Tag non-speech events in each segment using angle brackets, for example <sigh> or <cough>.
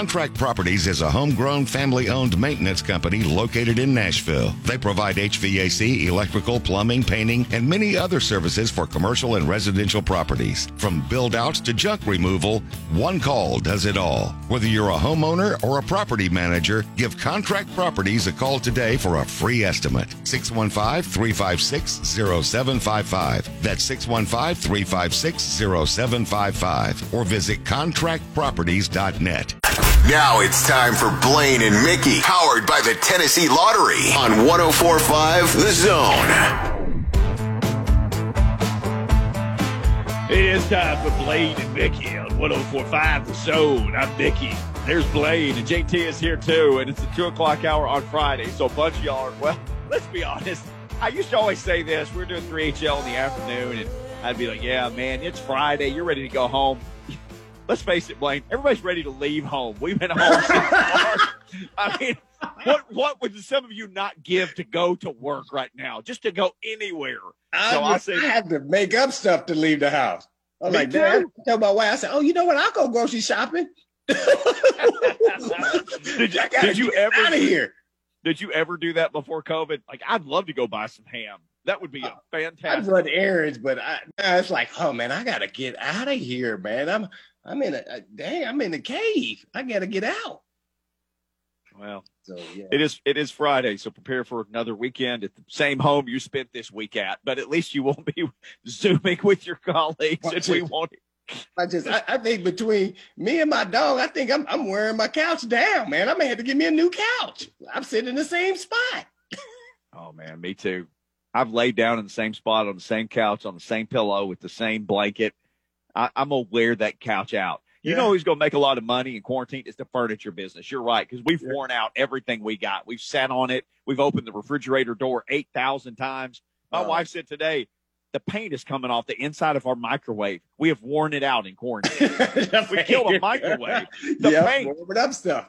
Contract Properties is a homegrown family owned maintenance company located in Nashville. They provide HVAC, electrical, plumbing, painting, and many other services for commercial and residential properties. From build outs to junk removal, one call does it all. Whether you're a homeowner or a property manager, give Contract Properties a call today for a free estimate. 615 356 0755. That's 615 356 0755. Or visit contractproperties.net. Now it's time for Blaine and Mickey, powered by the Tennessee Lottery on 1045 The Zone. It is time for Blaine and Mickey on 1045 The Zone. I'm Mickey. There's Blaine, and JT is here too, and it's the 2 o'clock hour on Friday. So a bunch of y'all are, well, <laughs> let's be honest. I used to always say this. We're doing 3HL in the afternoon, and I'd be like, yeah, man, it's Friday. You're ready to go home. <laughs> Let's face it, Blaine, everybody's ready to leave home. We've been home since <laughs> March. I mean, what what would some of you not give to go to work right now? Just to go anywhere. I, So I just- say- I had to make up stuff to leave the house. I was Me like, Dad, too. I tell my wife, I said, oh, you know what? I'll go grocery shopping. <laughs> Did, I gotta did you ever out of here? Did you ever do that before COVID? Like, I'd love to go buy some ham. That would be a uh, I'd fantastic. run errands, but I, now it's like, oh man, I gotta get out of here, man. I'm I'm in a, a dang, I'm in a cave. I gotta get out. Well, So yeah. it is it is Friday, so prepare for another weekend at the same home you spent this week at. But at least you won't be <laughs> zooming with your colleagues, and we won't. I just I, I think between me and my dog, I think I'm I'm wearing my couch down, man. I may have to get me a new couch. I'm sitting in the same spot. <laughs> Oh man, me too. I've laid down in the same spot on the same couch on the same pillow with the same blanket. I, I'm gonna wear that couch out. You Yeah. know who's gonna make a lot of money in quarantine? It's the furniture business. You're right because we've Yeah. worn out everything we got. We've sat on it. We've opened the refrigerator door eight thousand times. My Oh. wife said today the paint is coming off the inside of our microwave. We have worn it out in quarantine. <laughs> We killed a microwave. The yeah, paint. warming up stuff.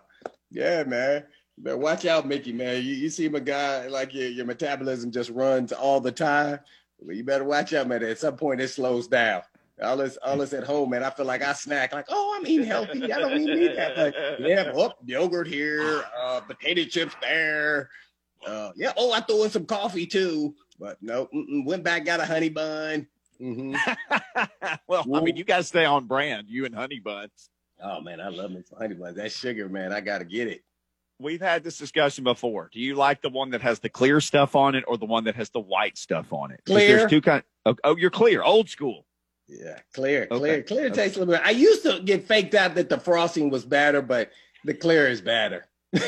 Yeah, man. But watch out, Mickey, man. You, you seem a guy like your, your metabolism just runs all the time. But you better watch out, man. At some point, it slows down. All this, all this at home, man. I feel like I snack like, oh, I'm eating healthy. I don't even need that. Like, yeah, oh, yogurt here, uh, potato chips there. Uh, yeah. Oh, I threw in some coffee too, but no. Went back, got a honey bun. hmm <laughs> well, I mean, you guys stay on brand, you and Honey Buns. Oh man, I love me some honey buns. That sugar, man. I gotta get it. We've had this discussion before. Do you like the one that has the clear stuff on it or the one that has the white stuff on it? Clear. There's two kind. Oh, oh, you're clear, old school. Yeah, clear, Okay. clear, clear Okay. tastes a little bit. I used to get faked out that the frosting was better, but the clear is better. <laughs> I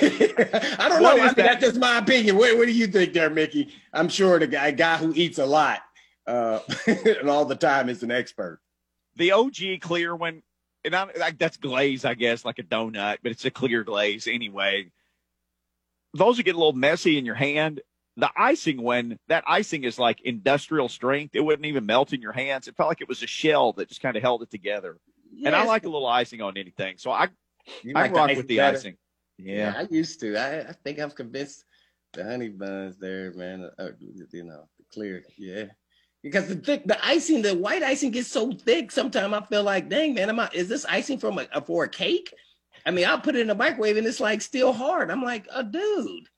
don't What know. I mean, that's just my opinion. What, what do you think there, Mickey? I'm sure the guy, guy who eats a lot uh, and <laughs> all the time is an expert. The OG clear one, and I, like that's glaze, I guess, like a donut, but it's a clear glaze anyway. Those that get a little messy in your hand. The icing when that icing is like industrial strength. It wouldn't even melt in your hands. It felt like it was a shell that just kind of held it together. And I like a little icing on anything, so I you I like the rock icing with the better? icing. Yeah. Yeah. I used to. I, I think I'm convinced the honey buns there, man. Uh, you know, the clear, yeah. Because the thick, the icing, the white icing gets so thick. Sometimes I feel like, dang man, am I? Is this icing from a for a cake? I mean, I'll put it in the microwave and it's like still hard. I'm like, a dude.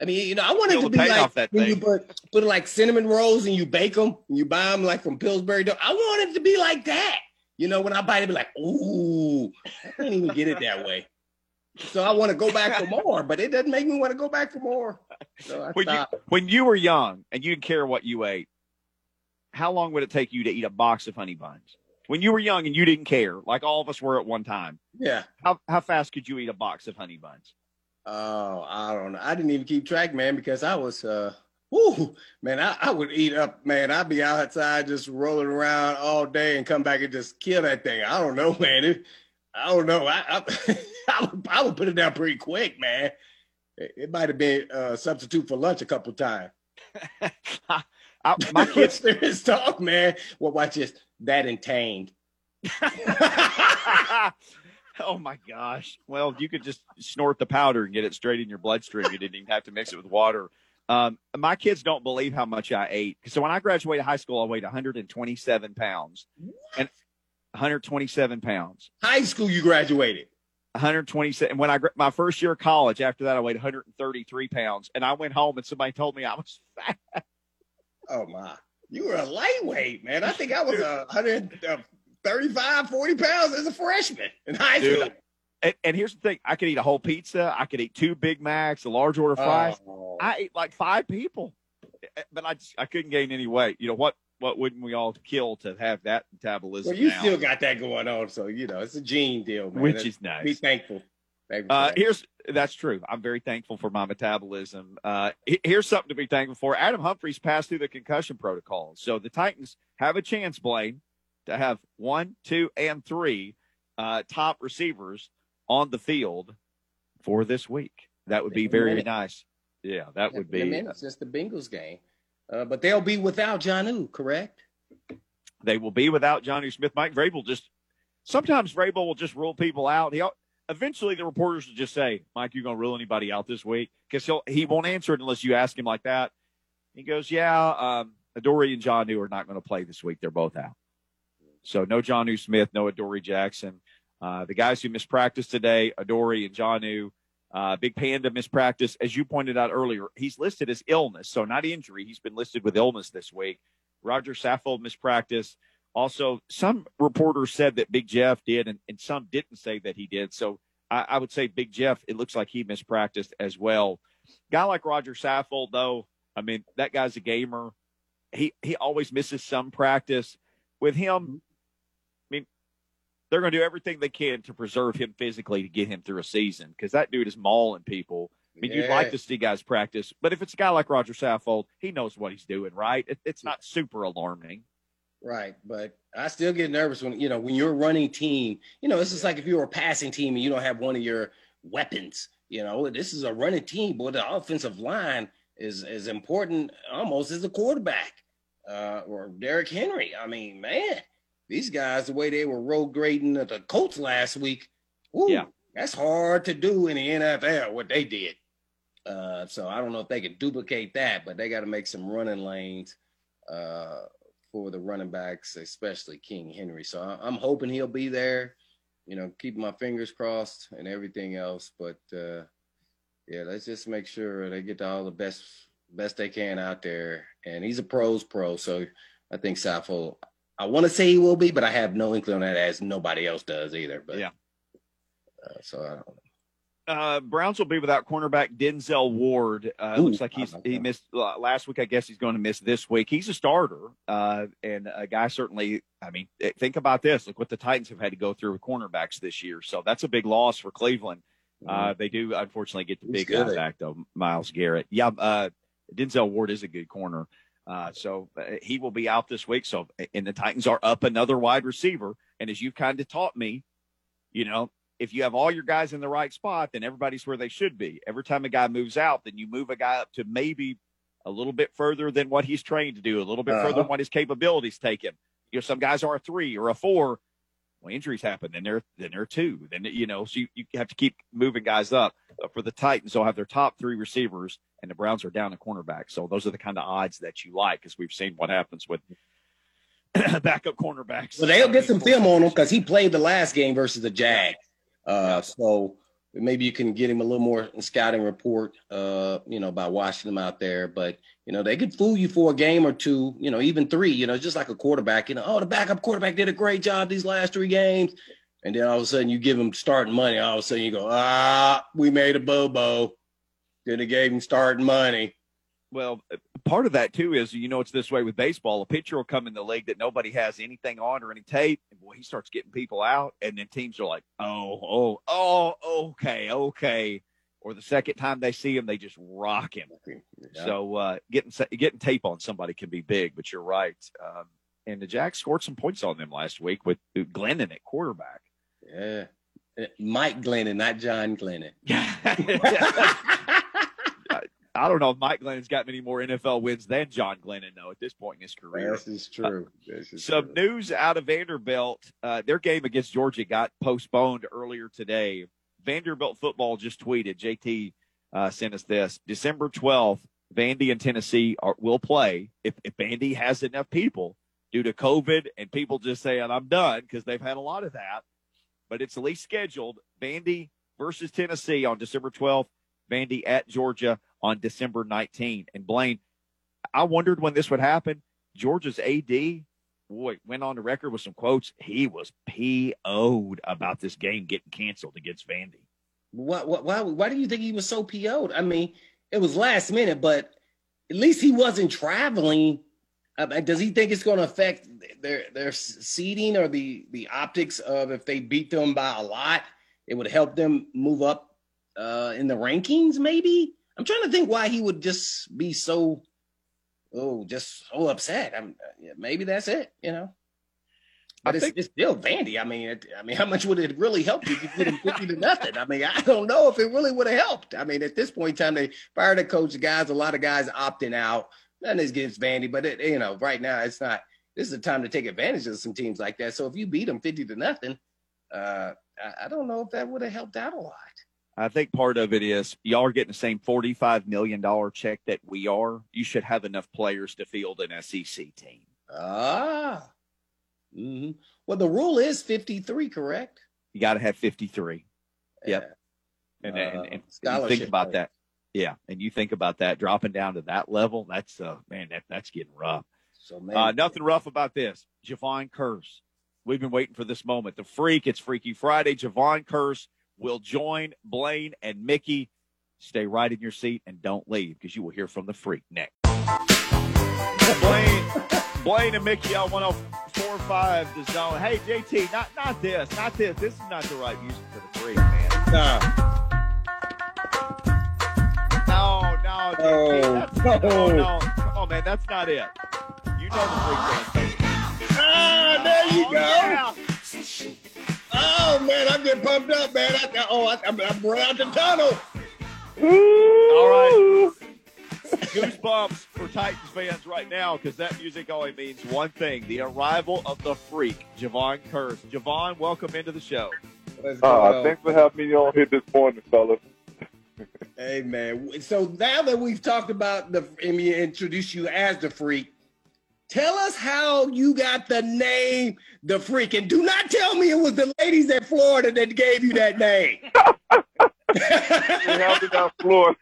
I mean, you know, I want it to be like that when you put put like cinnamon rolls and you bake them, and you buy them like from Pillsbury. Dough. I want it to be like that. You know, when I bite it, be like, ooh, I can't even get it that way. So I want to go back for more, but it doesn't make me want to go back for more. So I When you, when you were young and you didn't care what you ate, how long would it take you to eat a box of honey buns? When you were young and you didn't care, like all of us were at one time, Yeah. how, how fast could you eat a box of honey buns? Oh, I don't know. I didn't even keep track, man, because I was uh Woo, man, I, I would eat up, man. I'd be outside just rolling around all day and come back and just kill that thing. I don't know, <laughs> man. It, I don't know. I I, <laughs> I, would, I would put it down pretty quick, man. It, it might have been a substitute for lunch a couple times. <laughs> I, my kids, serious talk, man. Well, watch this. That and tamed. <laughs> oh my gosh. Well, you could just snort the powder and get it straight in your bloodstream. You didn't even have to mix it with water. Um, my kids don't believe how much I ate. So when I graduated high school, I weighed 127 pounds and 127 pounds. High school, you graduated. 127. And when I my first year of college, after that, I weighed 133 pounds, and I went home and somebody told me I was <laughs> fat. Oh my! You were a lightweight, man. I think I was a 135, 40 pounds as a freshman in high school. Dude. And, and, here's the thing: I could eat a whole pizza. I could eat two Big Macs, a large order of fries. Oh. I ate like five people, but I just, I couldn't gain any weight. You know what? what wouldn't we all kill to have that metabolism? Well, you now? still got that going on, so you know it's a gene deal, man. Which That's, is nice. Be thankful. Uh, here's that's true. I'm very thankful for my metabolism. Uh, here's something to be thankful for. Adam Humphries passed through the concussion protocol, so the Titans have a chance, Blaine, to have one, two, and three uh, top receivers on the field for this week. That would be very nice. Yeah, that would be. It's just the Bengals game. Uh, but they'll be without Jonnu, correct? They will be without Jonnu Smith. Mike Vrabel just sometimes Vrabel will just rule people out. He eventually the reporters will just say, "Mike, you gonna rule anybody out this week?" Because he'll he won't answer it unless you ask him like that. He goes, "Yeah, um, Adoree and Jonnu are not going to play this week. They're both out. So no Jonnu Smith, no Adoree Jackson. Uh, the guys who missed practice today, Adoree and Jonnu." Uh, Big Panda mispractice, as you pointed out earlier, he's listed as illness, so not injury. He's been listed with illness this week. Rodger Saffold mispractice. Also, some reporters said that Big Jeff did, and, and some didn't say that he did. So I, I, would say Big Jeff, it looks like he mispracticed as well. Guy like Rodger Saffold, though, I mean, that guy's a gamer. He he always misses some practice. With him, they're going to do everything they can to preserve him physically to get him through a season because that dude is mauling people. I mean, yeah. you'd like to see guys practice, but if it's a guy like Rodger Saffold, he knows what he's doing, right? It, it's not super alarming. Right, but I still get nervous when you know when you're running team. You know, this is like if you're a passing team and you don't have one of your weapons. You know, this is a running team, but the offensive line is as important almost as the quarterback uh, or Derrick Henry. I mean, man, these guys, the way they were road grading the Colts last week, woo, yeah. that's hard to do in the NFL, what they did. Uh, so I don't know if they can duplicate that, but they got to make some running lanes uh, for the running backs, especially King Henry. So I'm hoping he'll be there. You know, keep my fingers crossed and everything else. But uh, yeah, let's just make sure they get all the best best they can out there. And he's a pros pro, so I think Saffold I want to say he will be, but I have no inkling on that as nobody else does either. But yeah, uh, so I don't know. Uh, Browns will be without cornerback Denzel Ward. Uh, Ooh, looks like he's he missed uh, last week. I guess he's going to miss this week. He's a starter, uh, and a guy certainly. I mean, eh, think about this. Look what the Titans have had to go through with cornerbacks this year. So that's a big loss for Cleveland. Uh, mm-hmm. they do unfortunately get the he's big guy back though, Myles Garrett. Yeah, uh, Denzel Ward is a good corner. Uh, so uh, he will be out this week. So, and the Titans are up another wide receiver. And as you've kind of taught me, you know, if you have all your guys in the right spot, then everybody's where they should be. Every time a guy moves out, then you move a guy up to maybe a little bit further than what he's trained to do, a little bit uh-huh. further than what his capabilities take him. You know, some guys are a three or a four. Well, injuries happen, then they're then they're two. Then you know, so you, you have to keep moving guys up. But for the Titans, they'll have their top three receivers and the Browns are down a cornerback. So those are the kind of odds that you like, because we've seen what happens with <clears throat> backup cornerbacks. Well, they'll get some film on him because he played the last game versus the Jag. Uh, so maybe you can get him a little more scouting report, uh, you know, by watching him out there. But you know, they could fool you for a game or two, you know, even three. You know, just like a quarterback. You know, oh, the backup quarterback did a great job these last three games. And then all of a sudden you give him starting money. All of a sudden you go, ah, we made a bobo. Then they gave him starting money. Well, part of that too is you know it's this way with baseball. A pitcher will come in the league that nobody has anything on or any tape, and boy, he starts getting people out, and then teams are like, "Oh, oh, oh, okay, okay." Or the second time they see him, they just rock him. Yeah. So uh, getting getting tape on somebody can be big, but you're right. Um, and the Jags scored some points on them last week with Glennon at quarterback. Yeah, Mike Glennon, not John Glennon. <laughs> <laughs> <laughs> I don't know if Mike Glennon's got many more NFL wins than John Glennon, though, at this point in his career. This is true. This is Some true. news out of Vanderbilt. Uh, their game against Georgia got postponed earlier today. Vanderbilt football just tweeted, JT uh, sent us this December 12th, Vandy and Tennessee are, will play if, if Vandy has enough people due to COVID and people just saying, I'm done because they've had a lot of that. but it's at least scheduled. Vandy versus Tennessee on December 12th. Vandy at Georgia on December 19th. And Blaine, I wondered when this would happen. Georgia's AD, boy, went on the record with some quotes. He was PO'd about this game getting canceled against Vandy. Why, why, why do you think he was so PO'd? I mean, it was last minute, but at least he wasn't traveling. Uh, does he think it's going to affect their their seeding or the the optics of if they beat them by a lot, it would help them move up uh, in the rankings? Maybe I'm trying to think why he would just be so oh just so upset. I'm maybe that's it, you know. But it's, think, it's, still Vandy. I mean, it, I mean, how much would it really help you if you him fifty to nothing? I mean, I don't know if it really would have helped. I mean, at this point in time, they fired the coach. The guys, a lot of guys opting out. Nothing is against Vandy, but it, you know, right now it's not. This is the time to take advantage of some teams like that. So if you beat them fifty to nothing, uh, I, I don't know if that would have helped out a lot. I think part of it is y'all are getting the same $45 million check that we are. You should have enough players to field an SEC team. Ah, Mm-hmm. Well, the rule is 53, correct? You got to have 53. Yeah. Yep. And, uh, and, and, and think about that. Yeah. And you think about that dropping down to that level. That's, uh, man, that, that's getting rough. So, man, uh, nothing rough about this. Jevon Kearse. We've been waiting for this moment. The freak, it's Freaky Friday. Jevon Kearse will join Blaine and Mickey. Stay right in your seat and don't leave because you will hear from the freak next. Blaine, Blaine and Mickey on 104.5 The Zone. Hey, JT, not not this, not this. This is not the right music for the freak, man. No. No, no, JT, no, no. Come on, man, that's not it. You know the freak. Ah, there you oh, go. Yeah. Oh man, I'm getting pumped up, man. I, oh, I, I'm, I'm around the tunnel. All right <laughs> goosebumps for Titans fans right now because that music only means one thing the arrival of the freak, Jevon Kearse. Jevon, welcome into the show. Uh, thanks for having me on here this morning, fellas. hey, man. So now that we've talked about the, and we introduce you as the freak, tell us how you got the name the freak. And do not tell me it was the ladies at Florida that gave you that name. <laughs> it happened out Florida.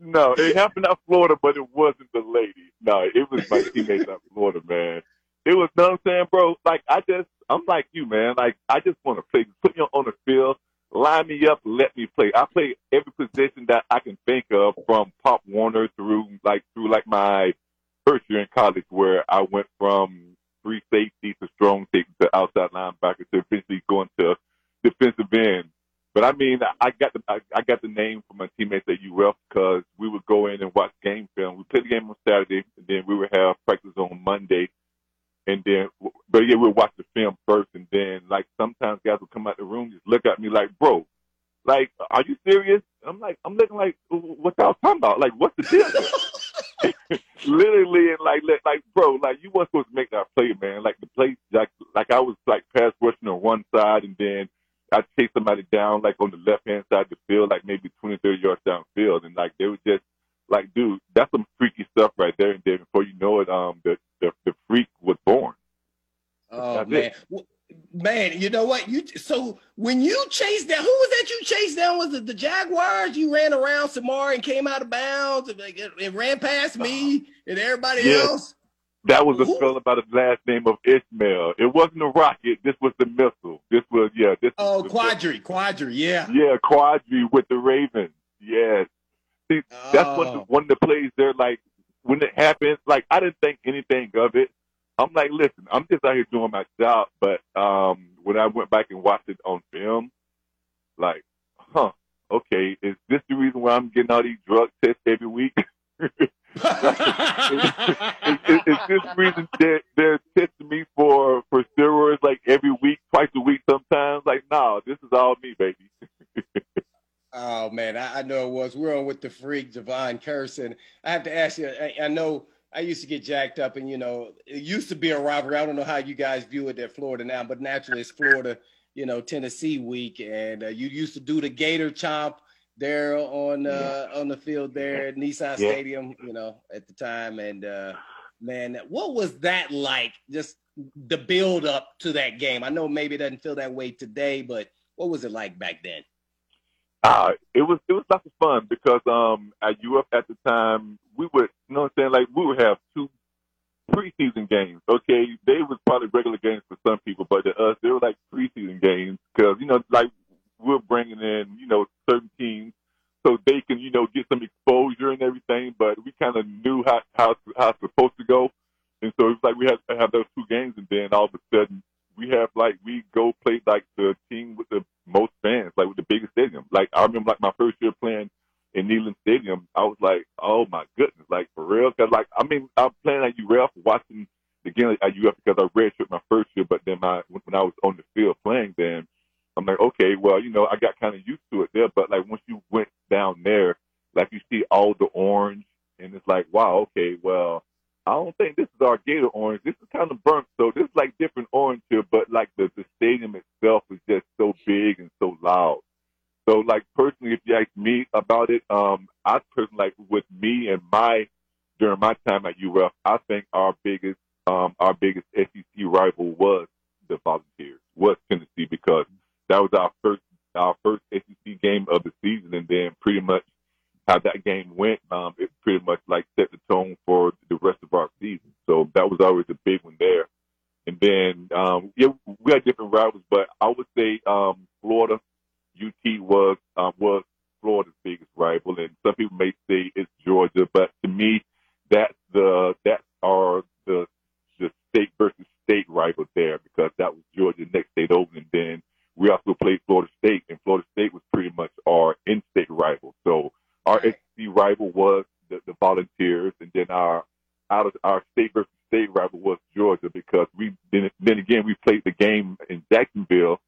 No, it happened out Florida, but it wasn't the ladies. No, it was my teammates out Florida, man. It was, know what I'm saying, bro? Like, I just, I'm like you, man. Like, I just want to play. Put me on the field, line me up, let me play. I play every position that I can think of from Pop Warner through, like, through, like, my first year in college where I went from free safety to strong safety to outside linebacker to eventually going to defensive end. But I mean, I got the I, I got the name from my teammates at UF because we would go in and watch game film. We play the game on Saturday, and then we would have practice on Monday, and then but yeah, we'd watch the film first, and then like sometimes guys would come out the room just look at me like, bro, like, are you serious? I'm like, I'm looking like, what y'all talking about? Like, what's the deal? <laughs> Literally, and like, like, bro, like you weren't supposed to make that play, man. Like the play, like, like I was like pass rushing on one side, and then I chase somebody down like on the left hand side of the field, like maybe 20, 30 yards downfield, and like they were just like, dude, that's some freaky stuff right there. And then before you know it, um, the the, the freak was born. Oh man. Well, man, you know what? You so when you chased down, who was that you chased down? Was it the Jaguars? You ran around Samar and came out of bounds and, and ran past me uh-huh. and everybody yes. else. That was a spell about the last name of Ismail. It wasn't a rocket. This was the missile. This was yeah. This oh, Qadry, Qadry, yeah. Yeah, Qadry with the Ravens. Yes. See, oh. that's one of, the, one of the plays there. Like when it happens, like I didn't think anything of it. I'm like, listen, I'm just out here doing my job. But um, when I went back and watched it on film, like, huh, okay, is this the reason why I'm getting all these drug tests every week? <laughs> it's, this reason they're, they're testing me for, for steroids like every week, twice a week sometimes. Like, no, this is all me, baby. <laughs> oh, man, I, I, know it was. We're on with the freak, Jevon Kearse. I have to ask you, I, I, know I used to get jacked up, and, you know, it used to be a rivalry. I don't know how you guys view it at Florida now, but naturally it's Florida, you know, Tennessee week. And uh, you used to do the Gator Chomp there on uh, on the field there at Nissan yeah. Stadium, you know, at the time. And uh, man, what was that like? Just the build up to that game. I know maybe it doesn't feel that way today, but what was it like back then? Uh, it was it was lots of fun because um at UF at the time we would you know what I'm saying like we would have two preseason games. Okay, they was probably regular games for some people, but to us they were like preseason games because you know like we're bringing in you know certain teams so they can you know get some exposure and everything. But we kind of knew how how how it's supposed to go, and so it's like we had to have those two games, and then all of a sudden we have like we go play like the team with the most fans, like with the biggest stadium. Like I remember like my first year playing in Neyland Stadium, I was like, oh my goodness, like for real. Cause like I mean, I'm playing at UF, watching the game at UF because I redshirted my first year, but then my when I was on the field playing, then I'm like, okay, well, you know, I got kind of used to it there, but like once you went down there, like you see all the orange, and it's like, wow, okay, well, I don't think this is our Gator orange. This is kind of burnt, so this is like different orange here, but like the the stadium itself is just so big and so loud. So like personally, if you ask me about it, um, I personally like with me and my during my time at UF, I think our biggest um our biggest SEC rival was the Volunteers, was Tennessee because that was our first our first SEC game of the season, and then pretty much how that game went, um, it pretty much like set the tone for the rest of our season. So that was always a big one there. And then um, yeah, we had different rivals, but I would say um, Florida, UT was um, was Florida's biggest rival, and some people may say it's Georgia, but to me, that's the that's our the the state versus state rival there because that was Georgia next state over, and then we also played Florida State, and Florida State was pretty much our in-state rival. So our SEC rival was the, the Volunteers, and then our out of our state versus state rival was Georgia because we then, then again we played the game in Jacksonville,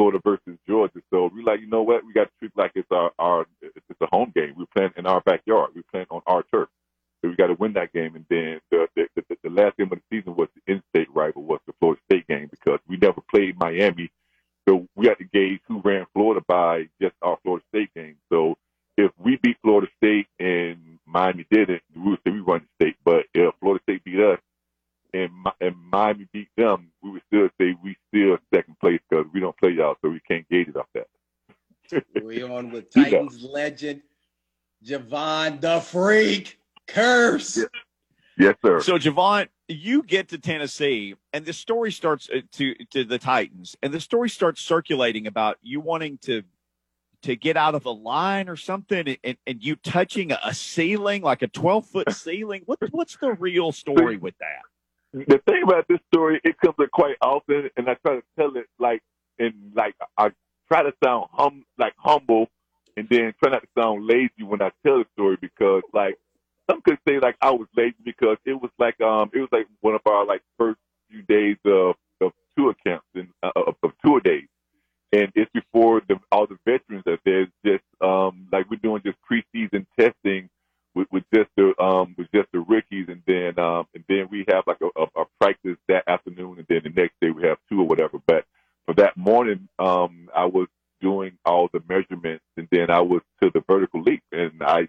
Florida versus Georgia. So we like you know what we got to treat like it's our our it's a home game. We're playing in our backyard. We're playing on our turf. So we got to win that game. And then the, the, the, the last game of the season was the in-state rival was the Florida State game because we never played Miami. So we had to gauge who ran Florida by just our Florida State game. So if we beat Florida State and Miami didn't, we would say we run the state. But if Florida State beat us and, and Miami beat them, we would still say we still second place because we don't play y'all, so we can't gauge it off that. We with Titans legend Jevon the Freak Kearse. Yes. yes, sir. So Jevon, you get to Tennessee, and the story starts uh, to to the Titans, and the story starts circulating about you wanting to to get out of a line or something, and, and you touching a ceiling, like a twelve foot <laughs> ceiling. What what's the real story with that? The thing about this story, it comes up quite often, and I try to tell it like in like I try to sound hum like humble, and then try not to sound lazy when I tell the story because like some could say like I was lazy because it was like um it was like one of our like first few days of of tour camps and uh, of, of tour days, and it's before the, all the veterans that there's just um like we're doing just preseason testing with, with just the um with just the rookies, and then um and then we have like a, a, a practice that afternoon, and then the next day we have two or whatever. But for that morning, um I was doing all the measurements, and then I was to the vertical leap, and I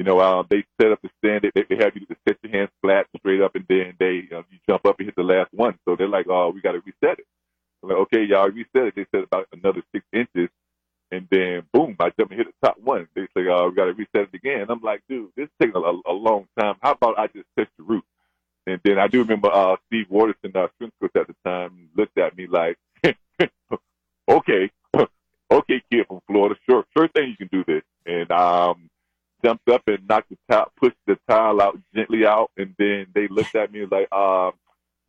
you know, uh, they set up the standard. They, they have you to set your hands flat, straight up, and then they uh, you jump up and hit the last one. So they're like, "Oh, we got to reset it." I'm like, "Okay, y'all, reset it." They said about another six inches, and then boom, I jump and hit the top one. They say, "Oh, we got to reset it again." I'm like, "Dude, this is taking a, a, long time. How about I just touch the roof?" And then I do remember uh, Steve Watterson, our strength coach at the time, looked at me like, <laughs> "Okay, okay, kid from Florida, sure, sure thing you can do this." And um jumped up and knocked the towel, pushed the towel out gently out, and then they looked at me like, um,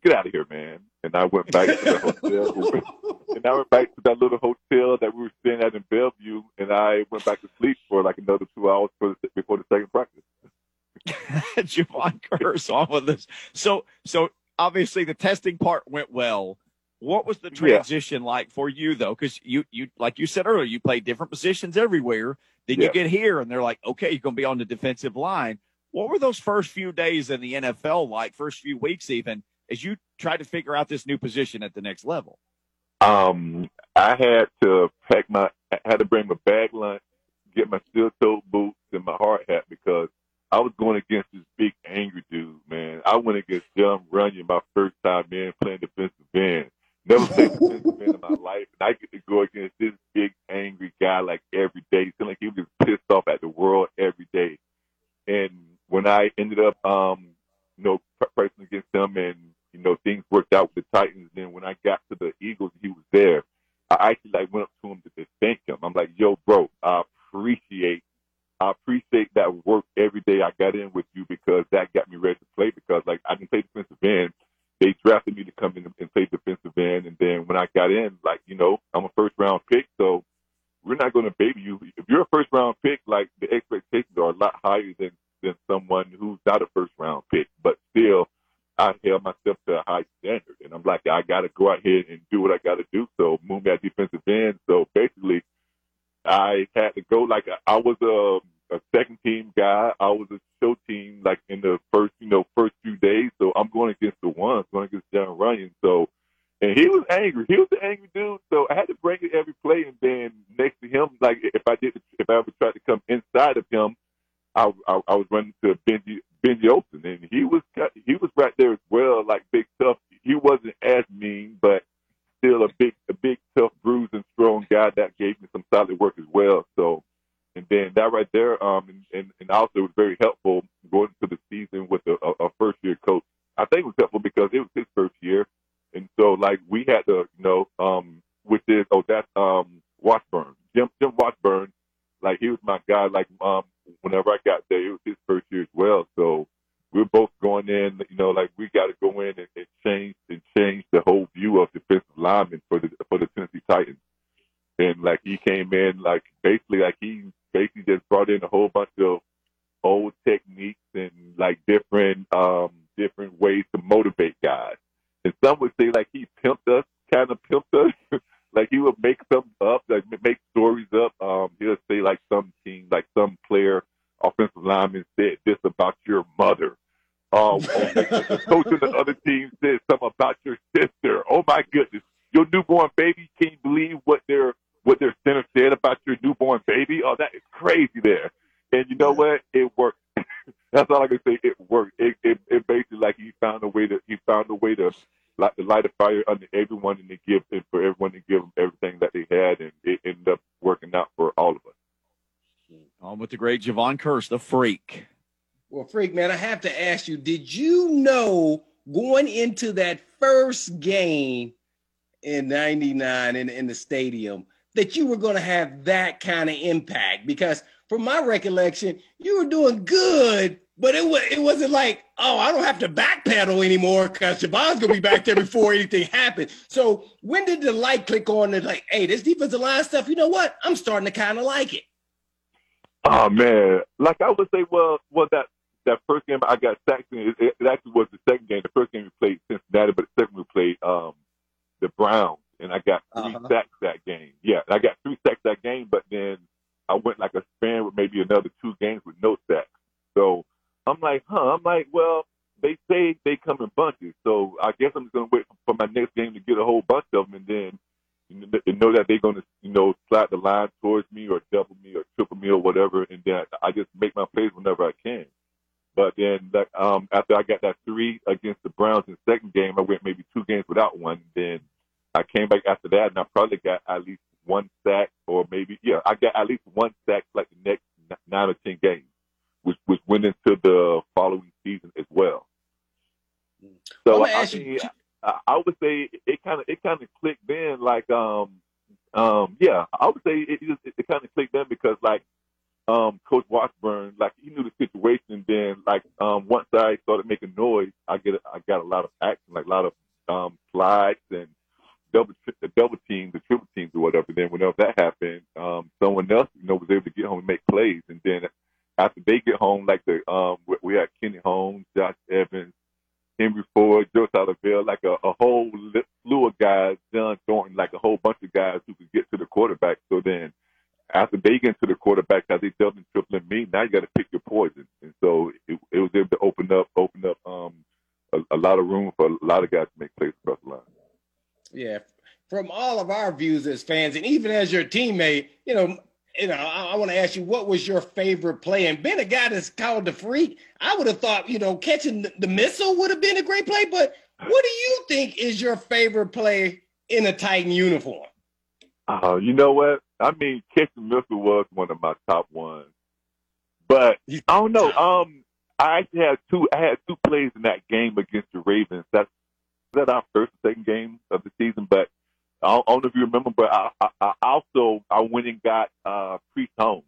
"Get out of here, man!" And I went back to the hotel, <laughs> and I went back to that little hotel that we were staying at in Bellevue, and I went back to sleep for like another two hours the, before the second practice. <laughs> Jevon Kearse on with this. So, so obviously the testing part went well. What was the transition yeah. like for you though? Because you, you, like you said earlier, you played different positions everywhere. Then yeah. you get here and they're like, okay, you're going to be on the defensive line. What were those first few days in the NFL like, first few weeks even, as you tried to figure out this new position at the next level? Um, I had to pack my, I had to bring my bag lunch, get my steel toe boots and my hard hat because I was going against this big angry dude, man. I went against Jon Runyan my first time in playing defensive end devastating been in my life. And I get to go against this big angry guy like every day. Feeling like he was pissed off at the world every day. And when I ended up, um, you know, pressing against him, and you know, things worked out with the Titans. Then when I got to the Eagles, he was there. I actually like went up to him to thank him. I'm like, "Yo, bro, I appreciate, I appreciate that work every day I got in with you because that got me ready to play. Because like I can play defensive end, they drafted me to come in and play defensive end, and then when I got in, like you know, I'm a first round pick, so we're not going to baby you. If you're a first round pick, like the expectations are a lot higher than than someone who's not a first round pick. But still, I held myself to a high standard, and I'm like, I got to go out here and do what I got to do. So move me at defensive end. So basically, I had to go like I was a, a second team guy. I was a show team like in the first, you know, first few days. So I'm going against the ones, going against Jon Runyan. So and he was angry. He was an angry dude. So I had to bring it every play. And then next to him, like if I did, if I ever tried to come inside of him, I, I, I was running to Benji Benji Olson, and he was he was right there as well, like big tough. He wasn't as mean, but still a big a big tough, bruised and strong guy that gave me some solid work as well. So, and then that right there, um, and, and, and also was very helpful going into the season with a, a, a first year coach. I think it was helpful because it was his first year and so like had to, you know, um, which is oh that's um Washburn. Jim Jim Washburn, like he was my guy. Like um whenever I got there, it was his first year as well. So we're both going in, you know, like we got to go in and, and change and change the whole view of defensive linemen for the for the Tennessee Titans. And like he came in, like he basically just brought in a whole bunch of old techniques and like different um different ways to motivate guys. And some would say like he pimped us, kind of pimped us. like he would make some up, like make stories up. Um, he'll say like some team, like some player, offensive lineman said this about your mother. Um, the coach of the other team said something about your sister. Oh my goodness, your newborn baby. Can you believe what their what their center said about your newborn baby? Oh, that is crazy there. And you know what? It worked. That's all I can say. It worked. It, it, it basically like he found a way to he found a way to light, to light a fire under everyone and to give and for everyone to give them everything that they had, and it ended up working out for all of us. On with the great Jevon Kearse, the freak. Well, freak man, I have to ask you: Did you know going into that first game in '99 in, in the stadium that you were going to have that kind of impact? Because from my recollection, you were doing good, but it was it wasn't like, oh, I don't have to backpedal anymore because Jevon's gonna be back there before <laughs> anything happened. So when did the light click on and like, hey, this defensive line stuff, you know what? I'm starting to kind of like it. Oh man, like I would say, well, well that that first game I got sacked in, it, it actually was the second game. The first game we played Cincinnati, but the second we played um the Browns, and I got 3 uh-huh. sacks that game. Yeah, I got three sacks that game, but then I went like a span with maybe another two games with no sacks. So I'm like, huh? I'm like, well, they say they come in bunches, so I guess I'm just gonna wait for my next game to get a whole bunch of them, and then you know that they're gonna, you know, slide the line towards me or double me or triple me or whatever, and then I just make my plays whenever I can. But then, like, um, after I got that three against the Browns in the second game, I went maybe two games without one. Then I came back after that, and I probably got at least one sack, or maybe yeah, I got at least one sack like the next nine or ten games, which which went into the following season as well. So I, mean, I, I would say it kind of it kind of clicked then, like um um yeah, I would say it it, it kind of clicked then because like um Coach Washburn, like he knew the situation. Then like um once I started making noise, I get I got a lot of action, like a lot of um slides and double the double teams, the triple teams, or whatever. Then whenever that happened, um, someone else, you know, was able to get home and make plays. And then after they get home, like the um, we had Kenny Holmes, Josh Evans, Henry Ford, Joe Salave'a, like a, a whole slew of guys, John Thornton, like a whole bunch of guys who could get to the quarterback. So then after they get to the quarterback, as they double and triple me, now you got to pick your poison. And so it, it was able to open up, open up um, a, a lot of room for a lot of guys to make plays across the line. Yeah, from all of our views as fans, and even as your teammate, you know, you know, I, I want to ask you, what was your favorite play? And being a guy that's called the freak, I would have thought, you know, catching the, the missile would have been a great play. But what do you think is your favorite play in a Titan uniform? Uh, you know what? I mean, catching the missile was one of my top ones. But I don't know. Um, I actually had two. I had two plays in that game against the Ravens. That's that our first and second game of the season. But I don't, know if you remember, but I, I, I also I went and got uh, Priest Holmes,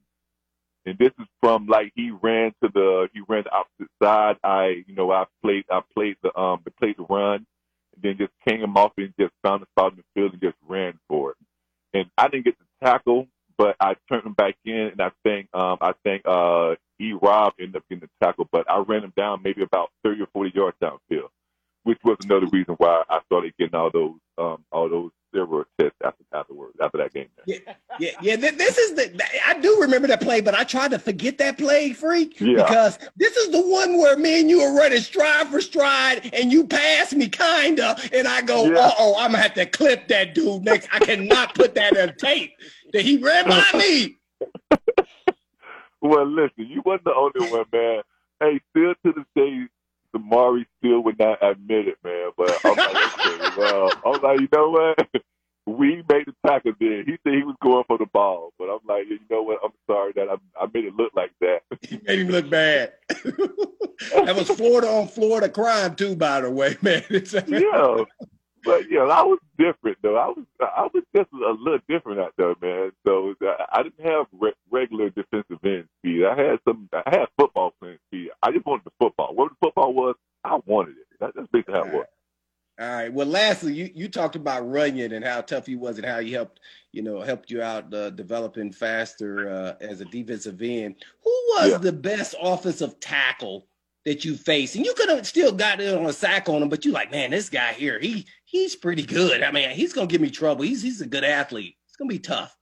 and this is from like he ran to the he ran the opposite side. I you know I played I played the um the played the run, and then just came him off and just found the spot in the field and just ran for it. And I didn't get the tackle, but I turned him back in, and I think um I think uh E Rob ended up getting the tackle, but I ran him down maybe about thirty or forty yards downfield, which was another reason why I started getting all those um all those steroid tests after afterwards after that game. Yeah, yeah, yeah. th- This is the. I do remember that play, but I tried to forget that play, freak, Yeah. because this is the one where me and you are running stride for stride, and you pass me kinda, and I go, Yeah. uh oh, I'm gonna have to clip that dude next. I cannot put that on tape. That he ran by me. <laughs> Well, listen, you wasn't the only one, man. Hey, still to this day, Samari still would not admit it, man. But I'm like, okay, well, I'm like, you know what? <laughs> We made the tackle there. He said he was going for the ball, but I'm like, you know what? I'm sorry that I, I made it look like that. <laughs> He made him look bad. <laughs> that was Florida on Florida crime too, by the way, man. yeah, but yeah, I was different though. I was I was just a little different out there, man. So I, didn't have re- regular defensive end speed. I had some. I had football playing speed. I just wanted the football. What the football was, I wanted it. That, that's basically how it was. All right. Well, lastly, you, you talked about Runyan and how tough he was and how he helped, you know, helped you out uh, developing faster uh, as a defensive end. Who was Yeah. the best offensive tackle that you faced? And you could have still got it on a sack on him, but you like, man, this guy here, he he's pretty good. I mean, he's gonna give me trouble. He's he's a good athlete. It's gonna be tough.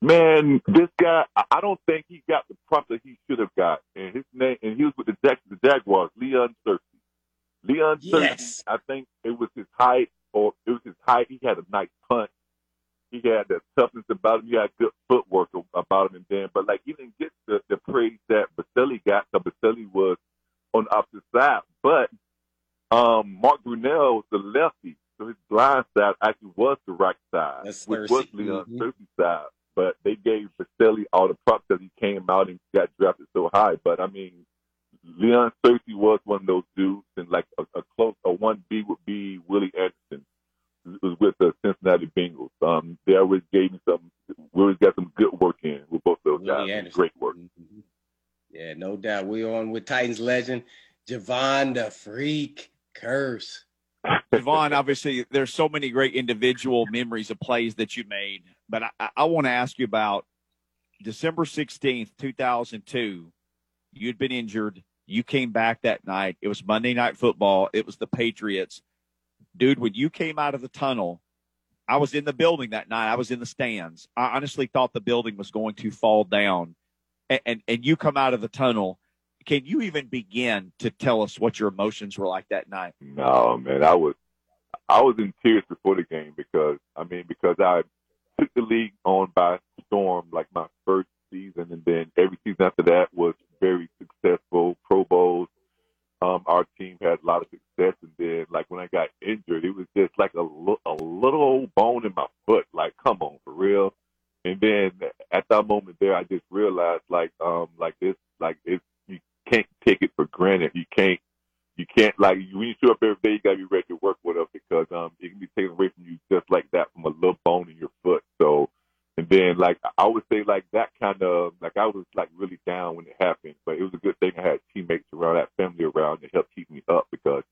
Man, this guy, I- don't think he got the prop that he should have got. And his name, and he was with the, Jag, the Jaguars, Leon Searcy. Leon Searcy, Yes. I think it was his height, or it was his height. He had a nice punch. He had the toughness about him. He had good footwork about him. And then, but like he didn't get the, the praise that Boselli got. So Boselli was on the opposite side. But um, Mark Brunell was the lefty, so his blind side actually was the right side, That's which Searcy. was Leon Mhm. Searcy's side. But they gave Boselli all the props that he came out and got drafted so high. But I mean, Leon Searcy was one of those dudes, and like a, a close a one B would be Willie Anderson, was with the Cincinnati Bengals. Um, they always gave me some. We always got some good work in with both those Willie guys. Anderson. Great work. Mhm. Yeah, no doubt. We're on with Titans legend Jevon the Freak Kearse. Devon, obviously, there's so many great individual memories of plays that you made, but I, I, want to ask you about December 16th, 2002. You'd been injured. You came back that night. It was Monday Night Football. It was the Patriots. Dude, when you came out of the tunnel, I was in the building that night. I was in the stands. I honestly thought the building was going to fall down. And, and, and you come out of the tunnel. Can you even begin to tell us what your emotions were like that night? No, man, I was I was in tears before the game because I mean because I took the league on by storm like my first season, and then every season after that was very successful. Pro Bowls. Um, our team had a lot of success, and then like when I got injured, it was just like a, li- a little old bone in my foot. Like, come on, for real. And then at that moment there, I just realized like um like this like it's you can't take it for granted. You can't you can't like when you show up every day, you gotta be ready to work with it because um it can be taken away from you just like that from a little bone in your foot. So and then like I would say like that kind of like I was like really down when it happened, but it was a good thing I had teammates around, that family around to help keep me up because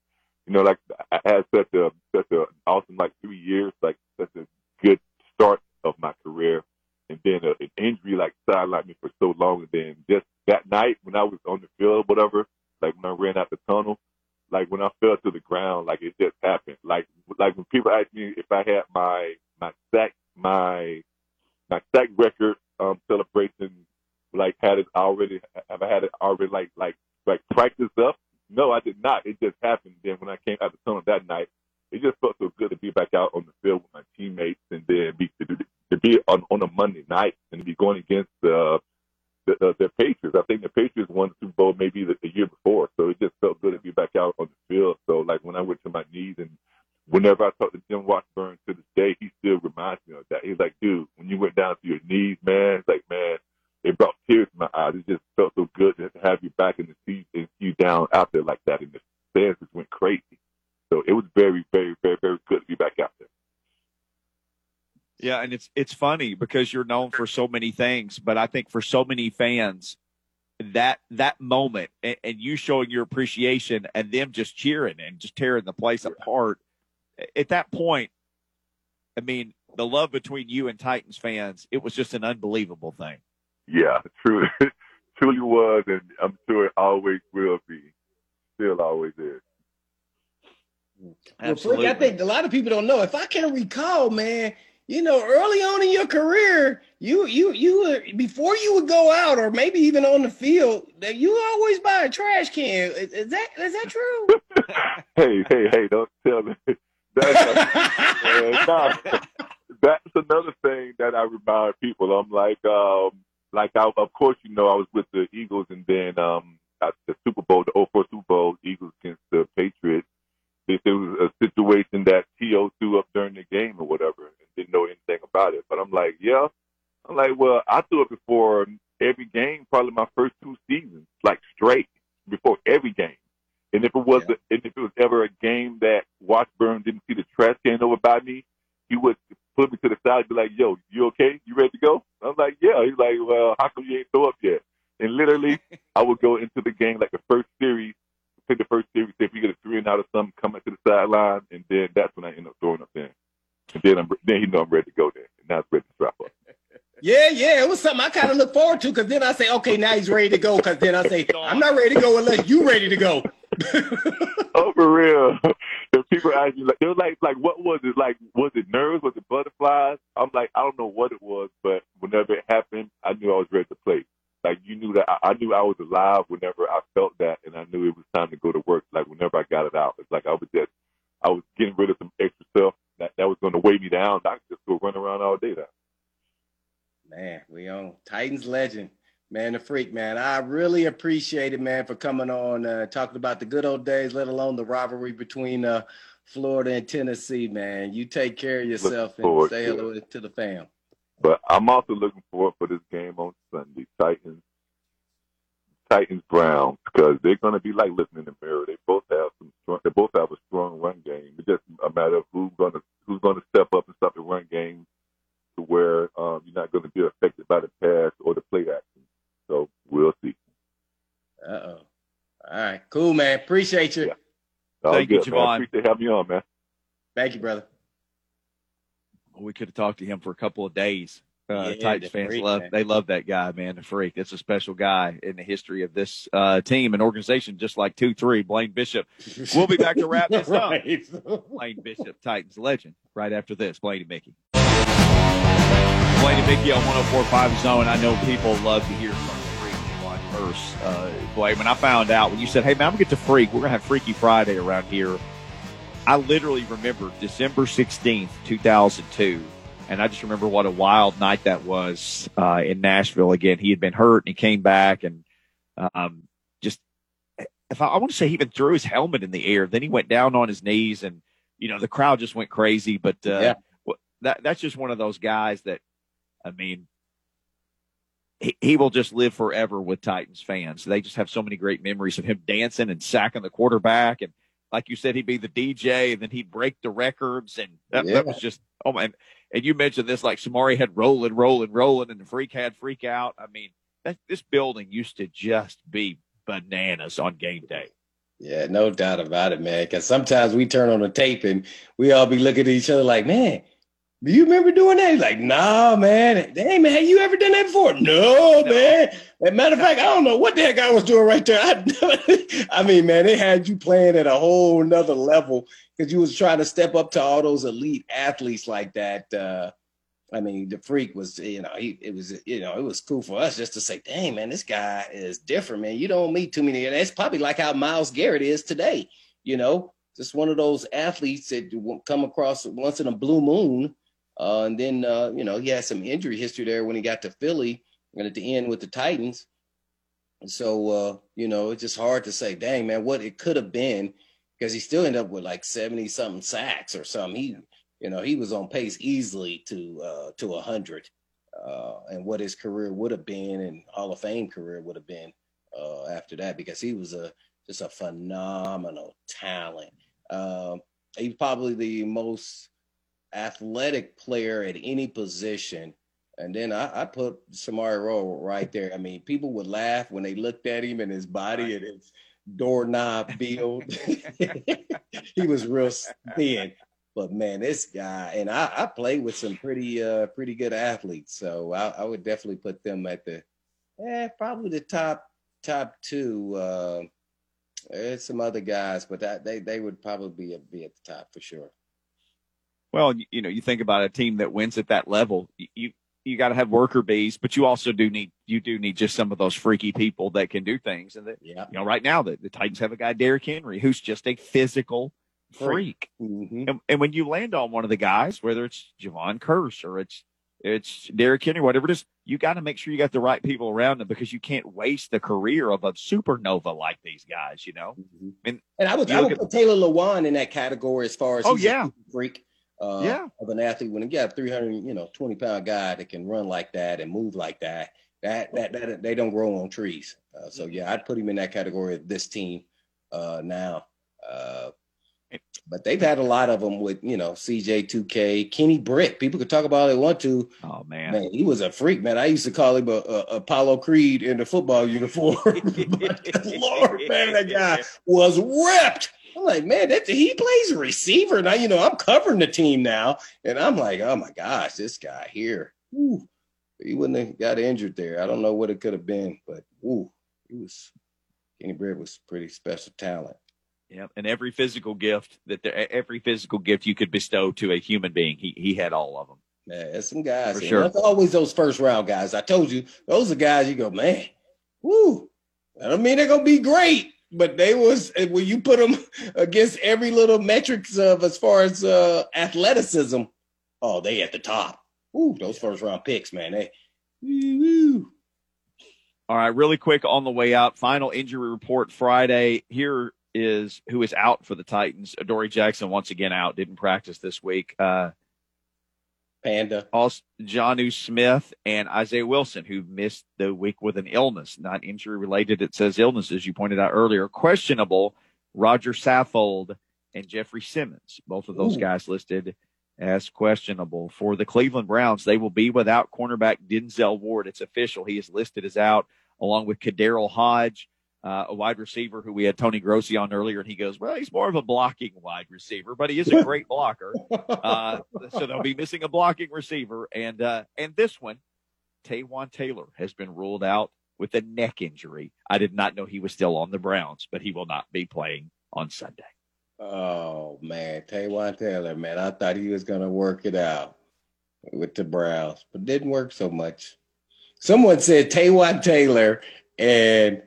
you know like I had such a such a awesome like three years, like such a good start of my career, and then a, an injury like sidelined me for so long, and then just that night when I was on the field, whatever, like when I ran out the tunnel, like when I fell to the ground, like it just happened. Like like when people ask me if I had my my sack my my sack record um celebration, like had it already have I had it already like like like practiced up? No, I did not. It just happened. Then when I came out the tunnel that night, it just felt so good to be back out on the field with my teammates and then be to, to be on on a Monday night and to be going against the the, the, the Patriots. I think the Patriots won the Super Bowl maybe the, the year before, so it just felt good to be back out on the field. So like when I went to my knees and whenever I talk to Jim Washburn to this day, he still reminds me of that. He's like, dude, when you went down to your knees, man, it's like, man, it brought tears to my eyes. It just felt so good to have you back in the seat and you down out there like that, and the fans just went crazy. So it was very, very, very, very good to be back out. Yeah, and it's it's funny because you're known for so many things, but I think for so many fans, that that moment and, and you showing your appreciation and them just cheering and just tearing the place apart. At that point, I mean, the love between you and Titans fans, it was just an unbelievable thing. Yeah, <laughs> truly, truly was, and I'm sure it always will be. Still always is. Absolutely. Well, I think a lot of people don't know. If I can recall, man, you know, early on in your career, you you you were before you would go out or maybe even on the field, that you always buy a trash can. Is, is that is that true? <laughs> hey, hey, hey! Don't tell me. <laughs> That's, uh, nah, <laughs> that's another thing that I remind people. I'm like, um, like I, of course, you know, I was with the Eagles, and then um, the Super Bowl, the 04 Super Bowl, Eagles against the Patriots. There was a situation that T.O. threw up during the game or whatever about it. But I'm like, yeah. I'm like, well, I threw it before every game, probably my first two seasons, like straight before every game. And if it was, yeah. a, and if it was ever a game that Washburn didn't see the trash can over by me, he would put me to the side and be like, "Yo, you okay? You ready to go?" I'm like, "Yeah." He's like, "Well, how come you ain't throw up yet?" And literally, <laughs> I would go into the game like the first series, take the first series, if we get a three and out or something, come into the sideline, and then that's when I end up throwing up in. And then I'm then he know I'm ready to go there. Now it's ready to strap up. <laughs> Yeah, yeah, it was something I kind of look forward to because then I say, okay, now he's ready to go. Because then I say, I'm not ready to go unless you ready to go. <laughs> oh, for real. <laughs> And people ask me like, they were like, like, what was it? Like, was it nerves? Was it butterflies? I'm like, I don't know what it was, but whenever it happened, I knew I was ready to play. Like, you knew that I, I knew I was alive whenever I felt that, and I knew it was time to go to work. Like, whenever I got it out, it's like I was just, I was getting rid of some extra stuff that, was going to weigh me down. I could just go run around all day now. Man, we on Titans legend. Man, the freak, man. I really appreciate it, man, for coming on, uh, talking about the good old days, let alone the rivalry between uh, Florida and Tennessee, man. You take care of yourself and say hello to the fam. But I'm also looking forward for this game on Sunday, Titans, Titans Browns, because they're going to be like looking in the mirror. They both have some strong, they both have a strong run game. It's just a matter of who's going to who's going to step up and stop the run game to where um, you're not going to be affected by the pass or the play action. So we'll see. Uh oh. All right, cool, man. Appreciate you. Yeah. Thank good, you, Jevon. Man. Appreciate having you on, man. Thank you, brother. We could have talked to him for a couple of days. Uh, yeah, Titans fans freak, love man. they love that guy, man. The freak. It's a special guy in the history of this uh, team and organization, just like two three. Blaine Bishop. We'll be back to wrap this <laughs> right. up. Blaine Bishop, Titans legend. Right after this, Blaine and Mickey. Blaine and Mickey on 104.5 Zone. I know people love to hear from the freak on first. Uh, Blaine, when I found out when you said, "Hey man, I'm gonna get to freak," we're gonna have Freaky Friday around here. I literally remember December 16th, 2002 and I just remember what a wild night that was uh, in Nashville. Again, he had been hurt and he came back and um, just, if I, I, want to say, he even threw his helmet in the air. Then he went down on his knees, and you know the crowd just went crazy. But uh, yeah. that that's just one of those guys that, I mean, he, he will just live forever with Titans fans. They just have so many great memories of him dancing and sacking the quarterback and like you said, he'd be the DJ and then he'd break the records. And that, yeah. that was just, oh man. And you mentioned this, like Samari had rolling, rolling, rolling, and the freak had freak out. I mean, that, this building used to just be bananas on game day. Yeah, no doubt about it, man. Because sometimes we turn on the tape and we all be looking at each other like, man, do you remember doing that? He's like, nah, man. Hey, man, have you ever done that before? No, no. man. As a matter of fact, I don't know what the heck I was doing right there. <laughs> I, I mean, man, they had you playing at a whole nother level because you was trying to step up to all those elite athletes like that. Uh, I mean, the freak was, you know, he it was, you know, it was cool for us just to say, dang, man, this guy is different, man. You don't meet too many. It's probably like how Myles Garrett is today, you know, just one of those athletes that come across once in a blue moon uh, and then, uh, you know, he had some injury history there when he got to Philly and at the end with the Titans. So, uh, you know, it's just hard to say, dang, man, what it could have been because he still ended up with like 70 something sacks or something. He, you know, he was on pace easily to, uh, to 100. uh, and what his career would have been and Hall of Fame career would have been uh, after that because he was a just a phenomenal talent. Um, he's probably the most athletic player at any position. And then I, I put Samari Rolle right there. I mean, people would laugh when they looked at him and his body and his doorknob build. <laughs> he was real thin. But man, this guy and I, I played with some pretty uh pretty good athletes. So I, I would definitely put them at the eh, probably the top top two. Uh there's some other guys, but that they they would probably be, be at the top for sure. Well, you know, you think about a team that wins at that level, you you got to have worker bees, but you also do need you do need just some of those freaky people that can do things. And that yeah. you know, right now the, the Titans have a guy Derrick Henry who's just a physical freak. Mm-hmm. And, and, when you land on one of the guys, whether it's Jevon Kearse or it's it's Derrick Henry, whatever it is, you got to make sure you got the right people around them because you can't waste the career of a supernova like these guys. You know, mm-hmm. and, and I would I would at, put Taylor Lewan in that category as far as oh yeah freak. Uh, yeah. of an athlete when you got 300 you know 20 pound guy that can run like that and move like that that that, that they don't grow on trees uh, so yeah i'd put him in that category of this team uh, now uh, but they've had a lot of them with, you know, CJ2K, Kenny Britt. People could talk about all they want to. Oh man, man, he was a freak, man. I used to call him a, a Apollo Creed in the football uniform. <laughs> <laughs> Lord, man, that guy <laughs> was ripped. I'm like, man, that he plays receiver now. You know, I'm covering the team now, and I'm like, oh my gosh, this guy here, whew, he wouldn't have got injured there. I don't know what it could have been, but ooh, he was Kenny Britt was pretty special talent. Yeah, and every physical gift that there, every physical gift you could bestow to a human being, he he had all of them. Yeah, there's some guys. For sure. That's always those first round guys. I told you, those are guys you go, man, woo. I don't mean they're gonna be great, but they was when you put them <laughs> against every little metrics of as far as uh, athleticism, oh, they at the top. Ooh, those first round picks, man. They woo. All right, really quick on the way out. Final injury report Friday. Here is who is out for the Titans. Adoree Jackson once again out, didn't practice this week. Uh, Panda. Also, Jonnu Smith and Isaiah Wilson, who missed the week with an illness, not injury related. It says illness, as you pointed out earlier. Questionable. Rodger Saffold and Jeffrey Simmons, both of those Ooh. guys listed as questionable. For the Cleveland Browns, they will be without cornerback Denzel Ward. It's official. He is listed as out, along with KhaDarel Hodge uh, a wide receiver who we had Tony Grossi on earlier, and he goes, "Well, he's more of a blocking wide receiver, but he is a <laughs> great blocker." Uh, so they'll be missing a blocking receiver, and uh, and this one, Taywan Taylor has been ruled out with a neck injury. I did not know he was still on the Browns, but he will not be playing on Sunday. Oh man, Taywan Taylor, man, I thought he was going to work it out with the Browns, but didn't work so much. Someone said Taywan Taylor and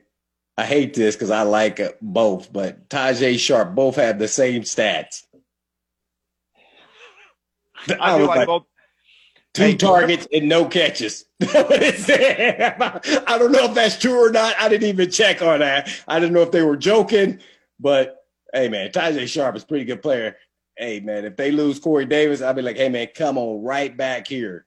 I hate this because I like uh, both, but Tajae Sharpe both had the same stats. I, I like, both. Two hey, targets and no catches. <laughs> I don't know if that's true or not. I didn't even check on that. I didn't know if they were joking, but hey, man, Tajae Sharpe is a pretty good player. Hey, man, if they lose Corey Davis, I'll be like, hey, man, come on right back here.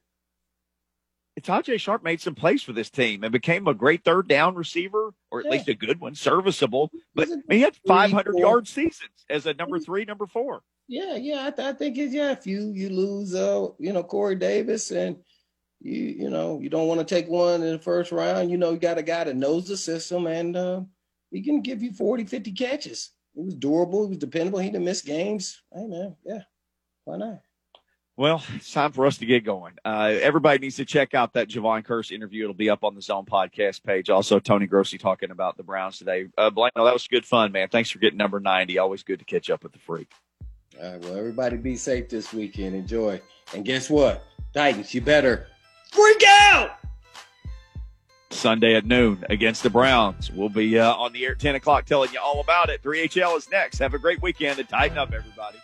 Tajae Sharpe made some plays for this team and became a great third down receiver, or at yeah. least a good one, serviceable. But he had 500 yard seasons as a number three, number four. Yeah, yeah, I, th- I think it's yeah. If you you lose, uh, you know, Corey Davis, and you you know you don't want to take one in the first round, you know, you got a guy that knows the system, and uh, he can give you 40, 50 catches. He was durable, he was dependable, he didn't miss games. Hey man, yeah, why not? Well, it's time for us to get going. Uh, everybody needs to check out that Jevon Kearse interview. It'll be up on the Zone podcast page. Also, Tony Grossi talking about the Browns today. Uh, Blaine, that was good fun, man. Thanks for getting number 90. Always good to catch up with the freak. All right, well, everybody be safe this weekend. Enjoy. And guess what? Titans, you better freak out! Sunday at noon against the Browns. We'll be uh, on the air at 10 o'clock telling you all about it. 3HL is next. Have a great weekend and tighten up, everybody.